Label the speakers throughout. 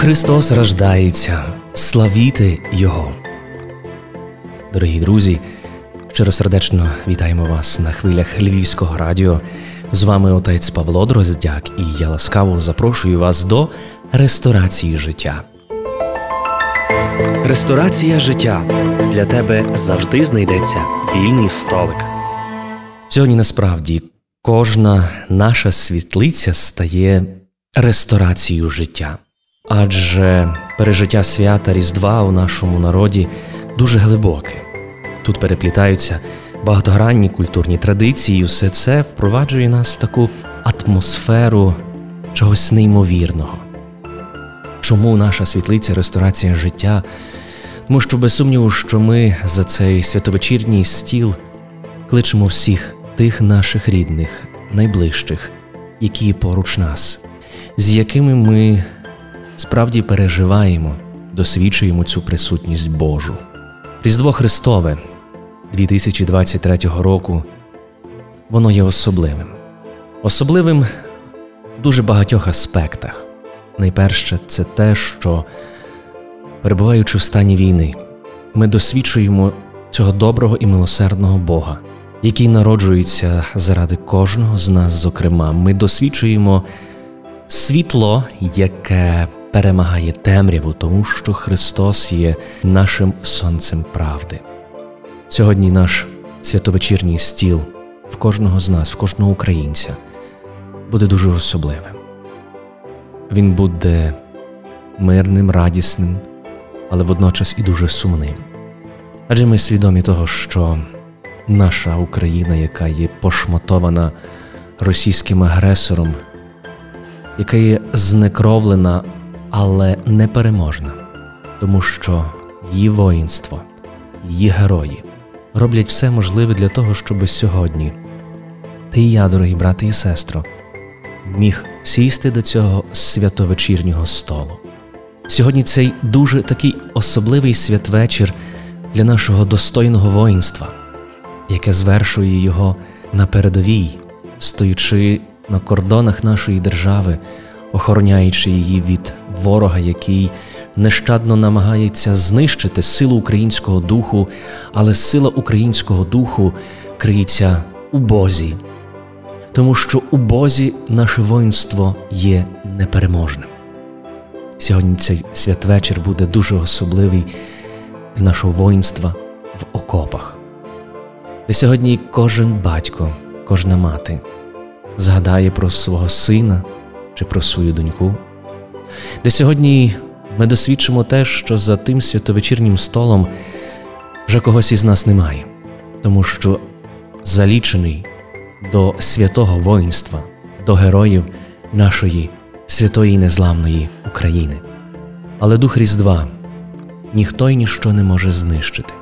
Speaker 1: Христос рождається, славіти Його. Дорогі друзі, щиросердечно вітаємо вас на хвилях Львівського радіо. З вами отець Павло Дроздяк, і я ласкаво запрошую вас до ресторації життя. Ресторація життя для тебе завжди знайдеться вільний столик. Сьогодні насправді кожна наша світлиця стає ресторацією життя, адже пережиття свята Різдва у нашому народі дуже глибоке. Тут переплітаються багатогранні культурні традиції, і все це впроваджує нас в таку атмосферу чогось неймовірного. Чому наша світлиця ресторація життя? Тому що без сумніву, що ми за цей святовечірній стіл кличемо всіх тих наших рідних, найближчих, які поруч нас, з якими ми справді переживаємо, досвідчуємо цю присутність Божу. Різдво Христове 2023 року воно є особливим. Особливим в дуже багатьох аспектах. Найперше, це те, що, перебуваючи в стані війни, ми досвідчуємо цього доброго і милосердного Бога, який народжується заради кожного з нас, зокрема, ми досвідчуємо світло, яке перемагає темряву, тому що Христос є нашим сонцем правди. Сьогодні наш святовечірній стіл в кожного з нас, в кожного українця, буде дуже особливим. Він буде мирним, радісним, але водночас і дуже сумним. Адже ми свідомі того, що наша Україна, яка є пошматована російським агресором, яка є знекровлена, але непереможна, тому що її воїнство, її герої роблять все можливе для того, щоб сьогодні ти і я, дорогі брати і сестро, міг сісти до цього святовечірнього столу. Сьогодні цей дуже такий особливий святвечір для нашого достойного воїнства, яке звершує його на передовій, стоючи на кордонах нашої держави, охороняючи її від ворога, який нещадно намагається знищити силу українського духу, але сила українського духу криється у Бозі, тому що у Бозі наше воїнство є непереможним. Сьогодні цей святвечір буде дуже особливий для нашого воїнства в окопах. І сьогодні кожен батько, кожна мати згадає про свого сина чи про свою доньку, де сьогодні ми досвідчимо те, що за тим святовечірнім столом вже когось із нас немає, тому що залічений до святого воїнства, до героїв нашої святої незламної України. Але дух Різдва ніхто й ніщо не може знищити.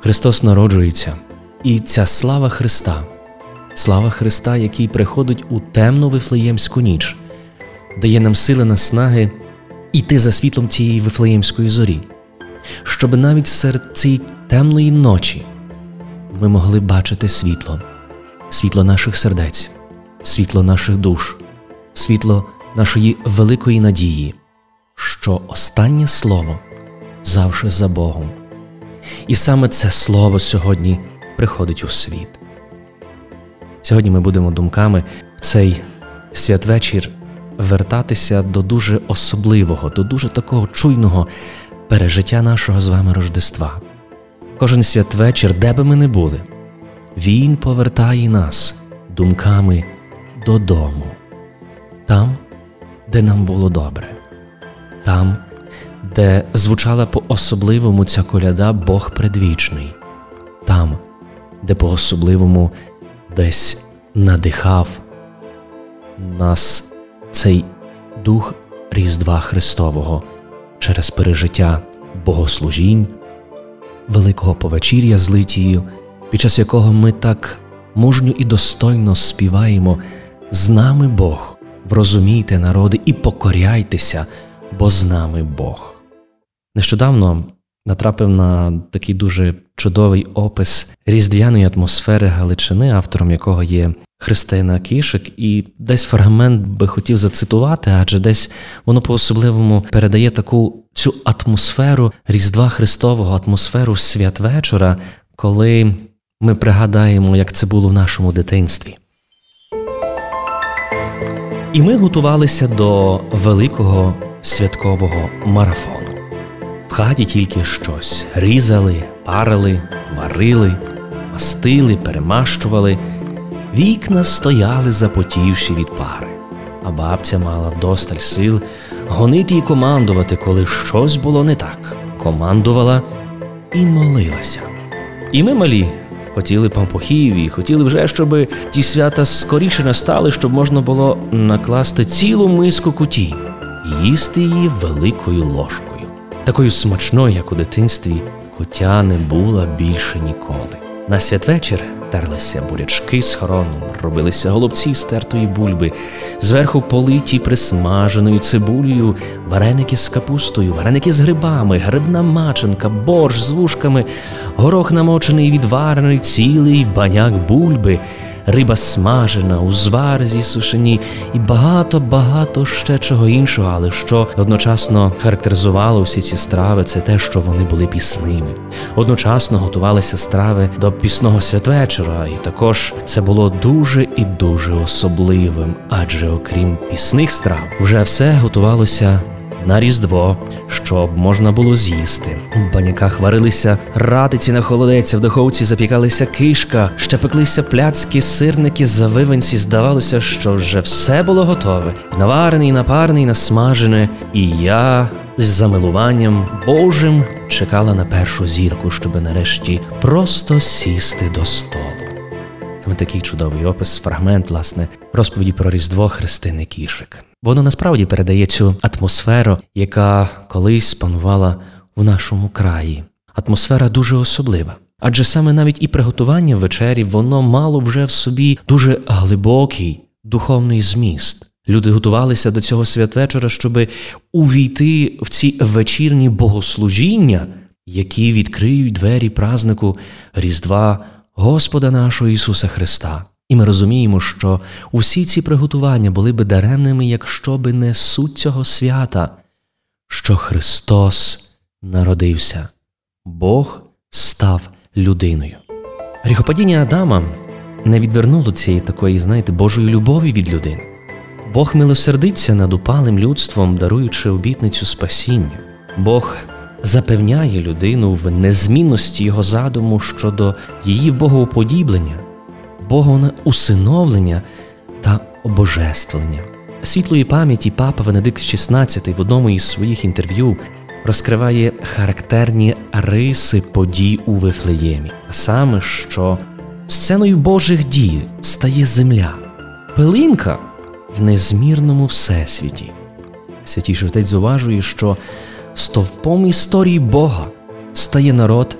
Speaker 1: Христос народжується, і ця слава Христа, слава Христа, який приходить у темну вифлеємську ніч, дає нам сили наснаги іти за світлом цієї вифлеємської зорі, щоб навіть серед цієї темної ночі ми могли бачити світло, світло наших сердець, світло наших душ, світло нашої великої надії, що останнє слово завжди за Богом. І саме це слово сьогодні приходить у світ. Сьогодні ми будемо думками в цей святвечір вертатися до дуже особливого, до дуже такого чуйного пережиття нашого з вами Рождества. Кожен святвечір, де би ми не були, Він повертає нас думками додому, там, де нам було добре, там, де звучала по особливому ця коляда Бог предвічний, там, де по особливому десь надихав нас цей дух Різдва Христового через пережиття богослужінь, великого повечір'я з Литією, під час якого ми так мужньо і достойно співаємо з нами Бог, врозумійте народи і покоряйтеся, бо з нами Бог. Нещодавно натрапив на такий дуже чудовий опис різдвяної атмосфери Галичини, автором якого є Христина Кішик, і десь фрагмент би хотів зацитувати, адже десь воно по-особливому передає таку цю атмосферу Різдва Христового, атмосферу святвечора, коли ми пригадаємо, як це було в нашому дитинстві. І ми готувалися до великого святкового марафону. Хаті тільки щось різали, парили, варили, мастили, перемащували. Вікна стояли запотівші від пари, а бабця мала вдосталь сил гонити і командувати, коли щось було не так. Командувала і молилася. І ми малі хотіли пампухів і хотіли вже, щоб ті свята скоріше настали, щоб можна було накласти цілу миску куті і їсти її великою ложкою, такою смачною, як у дитинстві, кутя не була більше ніколи. На святвечір терлися бурячки з хроном, робилися голубці з тертої бульби, зверху политі присмаженою цибулею, вареники з капустою, вареники з грибами, грибна маченка, борщ з вушками, горох намочений, відварений, цілий баняк бульби риба смажена, узвар зі сушені і багато-багато ще чого іншого, але що одночасно характеризувало всі ці страви, це те, що вони були пісними. Одночасно готувалися страви до пісного святвечора, і також це було дуже і дуже особливим, адже окрім пісних страв, вже все готувалося на Різдво, щоб можна було з'їсти. У баняках варилися ратиці на холодець, в духовці запікалися кишка, ще пеклися пляцки, сирники, завиванці. Здавалося, що вже все було готове. Напарне, і насмажене. І я з замилуванням Божим чекала на першу зірку, щоби нарешті просто сісти до столу. Такий чудовий опис, фрагмент, власне, розповіді про Різдво Христини Кішик. Воно насправді передає цю атмосферу, яка колись панувала в нашому краї. Атмосфера дуже особлива. Адже саме навіть і приготування вечері воно мало вже в собі дуже глибокий духовний зміст. Люди готувалися до цього святвечора, щоб увійти в ці вечірні богослужіння, які відкриють двері празнику Різдва Господа нашого Ісуса Христа. І ми розуміємо, що усі ці приготування були би даремними, якщо би не суть цього свята, що Христос народився, Бог став людиною. Гріхопадіння Адама не відвернуло цієї такої, знаєте, Божої любові від людини. Бог милосердиться над упалим людством, даруючи обітницю спасіння. Бог запевняє людину в незмінності його задуму щодо її богоуподіблення. Боговне усиновлення та обожествлення. Світлої пам'яті папа Венедикт XVI в одному із своїх інтерв'ю розкриває характерні риси подій у Вифлеємі, а саме, що сценою Божих дій стає земля, пилинка в незмірному всесвіті. Святіший отець зуважує, що стовпом історії Бога стає народ,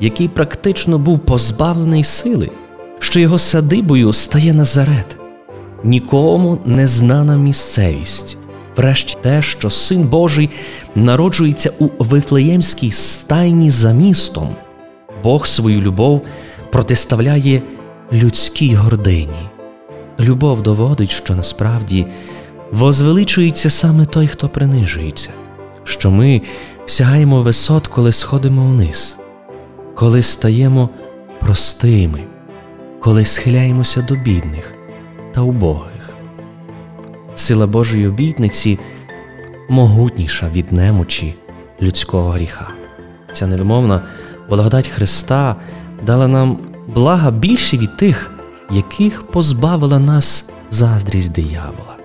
Speaker 1: який практично був позбавлений сили що його садибою стає Назарет, нікому не знана місцевість, врешті те, що син Божий народжується у Вифлеємській стайні за містом, Бог свою любов протиставляє людській гордині. Любов доводить, що насправді возвеличується саме той, хто принижується, що ми сягаємо висот, коли сходимо вниз, коли стаємо простими коли схиляємося до бідних та убогих. Сила Божої обітниці могутніша від немочі людського гріха. Ця невимовна благодать Христа дала нам блага більше від тих, яких позбавила нас заздрість диявола.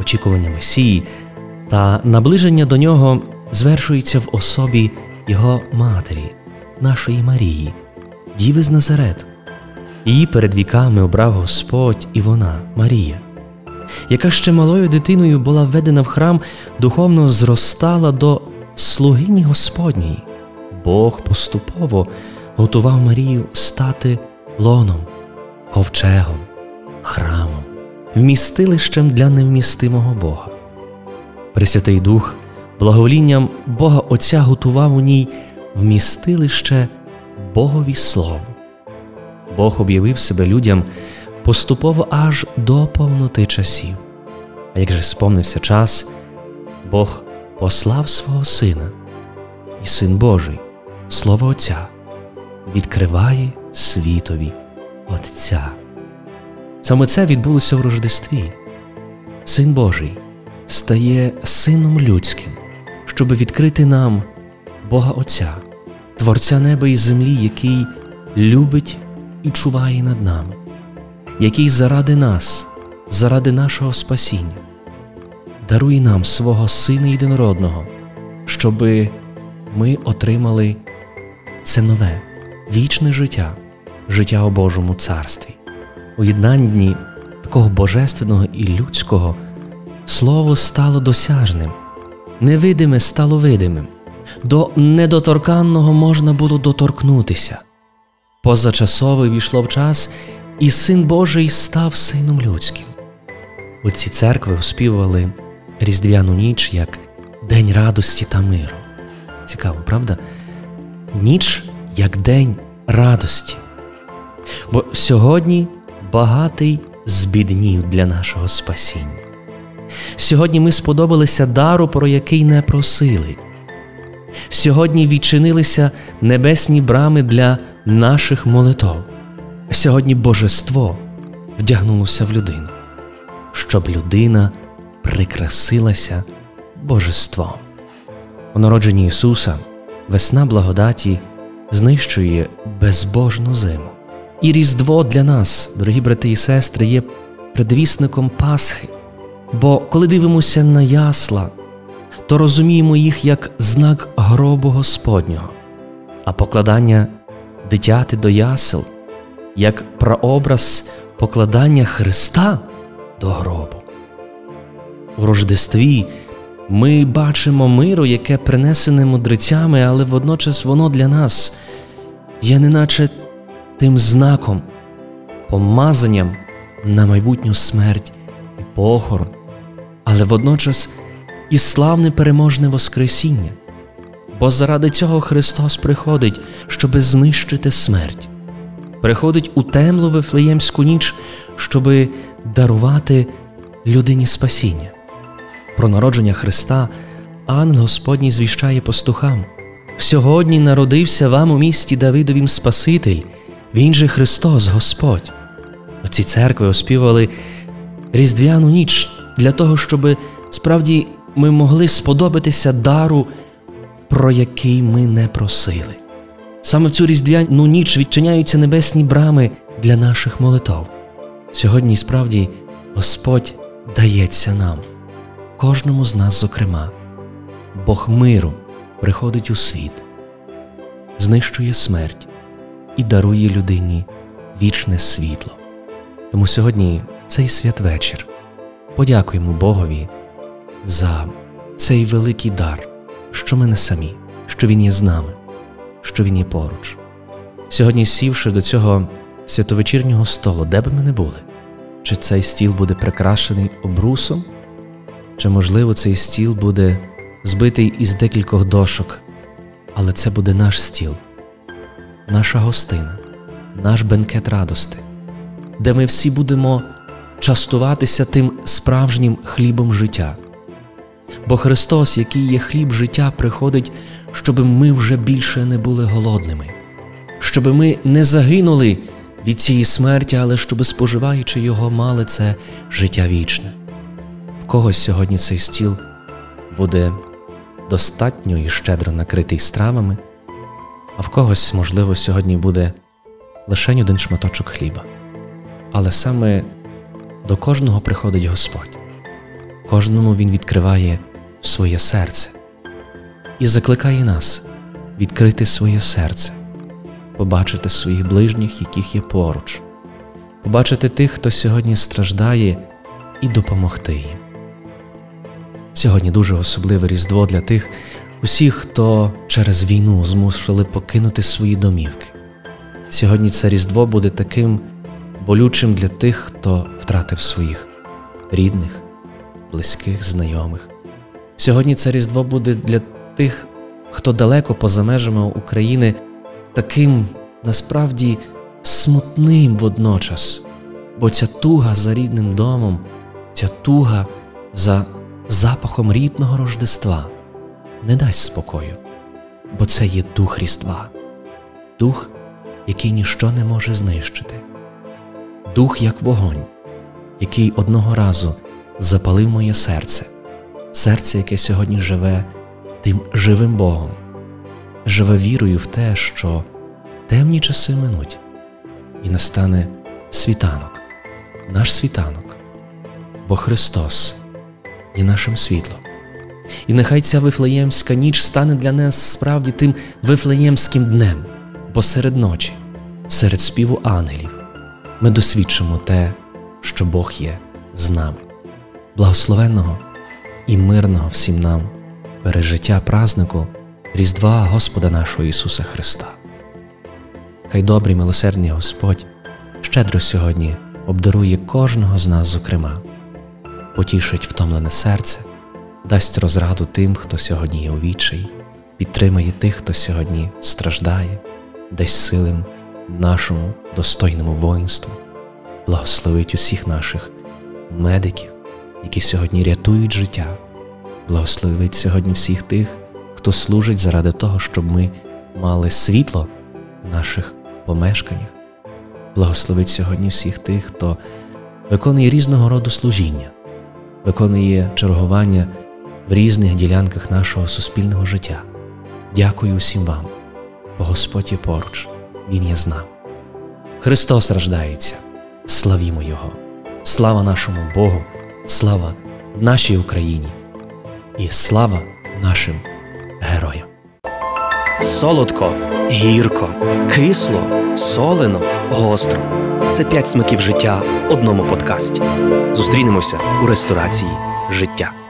Speaker 1: Очікування Месії та наближення до нього звершується в особі Його Матері, нашої Марії, Діви з Назарету. Її перед віками обрав Господь і вона, Марія, яка ще малою дитиною була введена в храм, духовно зростала до слугині Господньої. Бог поступово готував Марію стати лоном, ковчегом, храмом, вмістилищем для невмістимого Бога. Пресвятий Дух благоволінням Бога Отця готував у ній вмістилище Богові Слову. Бог об'явив себе людям поступово аж до повноти часів. А як же сповнився час, Бог послав свого Сина, і Син Божий, Слово Отця, відкриває світові Отця. Саме це відбулося в Рождестві. Син Божий стає Сином людським, щоб відкрити нам Бога Отця, Творця неба і землі, який любить і чуває над нами, який заради нас, заради нашого спасіння, дарує нам свого Сина єдинородного, щоби ми отримали це нове, вічне життя, життя у Божому царстві. У єднанні такого божественного і людського слово стало досяжним, невидиме стало видимим, до недоторканного можна було доторкнутися. Позачасове війшло в час, і Син Божий став Сином людським. Оці церкви оспівували Різдвяну ніч як День радості та миру. Цікаво, правда? Ніч як день радості. Бо сьогодні багатий збіднів для нашого спасіння. Сьогодні ми сподобалися дару, про який не просили. Сьогодні відчинилися небесні брами для наших молитов. Сьогодні Божество вдягнулося в людину, щоб людина прикрасилася Божеством. У народженні Ісуса весна благодаті знищує безбожну зиму. І Різдво для нас, дорогі брати і сестри, є предвісником Пасхи. Бо коли дивимося на ясла, то розуміємо їх як знак гробу Господнього, а покладання дитяти до ясел як прообраз покладання Христа до гробу. У Рождестві ми бачимо миру, яке принесене мудрецями, але водночас воно для нас є неначе тим знаком, помазанням на майбутню смерть і похорон, але водночас і славне переможне Воскресіння. Бо заради цього Христос приходить, щоби знищити смерть, приходить у темлу Вифлеємську ніч, щоби дарувати людині спасіння. Про народження Христа ангел Господній звіщає пастухам. Сьогодні народився вам у місті Давидовім Спаситель, Він же Христос Господь. Оці церкви оспівали Різдвяну ніч для того, щоб справді ми могли сподобатися дару, про який ми не просили. Саме в цю різдвяну ніч відчиняються небесні брами для наших молитов. Сьогодні справді Господь дається нам, кожному з нас, зокрема, Бог миру приходить у світ, знищує смерть і дарує людині вічне світло. Тому сьогодні цей святвечір подякуємо Богові за цей великий дар, що ми не самі, що Він є з нами, що Він є поруч. Сьогодні, сівши до цього святовечірнього столу, де би ми не були, чи цей стіл буде прикрашений обрусом, чи, можливо, цей стіл буде збитий із декількох дошок, але це буде наш стіл, наша гостина, наш бенкет радости, де ми всі будемо частуватися тим справжнім хлібом життя. Бо Христос, який є хліб життя, приходить, щоб ми вже більше не були голодними, щоб ми не загинули від цієї смерті, але щоб, споживаючи його, мали це життя вічне. В когось сьогодні цей стіл буде достатньо і щедро накритий стравами, а в когось, можливо, сьогодні буде лише один шматочок хліба. Але саме до кожного приходить Господь, кожному Він відкриває своє серце і закликає нас відкрити своє серце, побачити своїх ближніх, яких є поруч, побачити тих, хто сьогодні страждає, і допомогти їм. Сьогодні дуже особливе Різдво для тих усіх, хто через війну змусили покинути свої домівки. Сьогодні це Різдво буде таким болючим для тих, хто втратив своїх рідних, близьких, знайомих. Сьогодні це Різдво буде для тих, хто далеко поза межами України, таким насправді смутним водночас, бо ця туга за рідним домом, ця туга за запахом рідного Рождества не дасть спокою, бо це є дух Різдва, дух, який ніщо не може знищити, дух як вогонь, який одного разу запалив моє серце, серце, яке сьогодні живе тим живим Богом, живе вірою в те, що темні часи минуть, і настане світанок, наш світанок, бо Христос є нашим світлом. І нехай ця вифлеємська ніч стане для нас справді тим вифлеємським днем, бо серед ночі, серед співу ангелів, ми досвідчимо те, що Бог є з нами. Благословенного і мирного всім нам пережиття празнику Різдва Господа нашого Ісуса Христа. Хай добрий милосердний Господь щедро сьогодні обдарує кожного з нас, зокрема, потішить втомлене серце, дасть розраду тим, хто сьогодні є у відчаї, підтримає тих, хто сьогодні страждає, дасть силам нашому достойному воїнству, благословить усіх наших медиків, які сьогодні рятують життя, благословить сьогодні всіх тих, хто служить заради того, щоб ми мали світло в наших помешканнях, благословить сьогодні всіх тих, хто виконує різного роду служіння, виконує чергування в різних ділянках нашого суспільного життя. Дякую усім вам, бо Господь є поруч, Він є з нами. Христос рождається, славімо Його, слава нашому Богу, слава нашій Україні і слава нашим героям.
Speaker 2: Солодко, гірко, кисло, солено, гостро. Це п'ять смаків життя в одному подкасті. Зустрінемося у ресторації життя.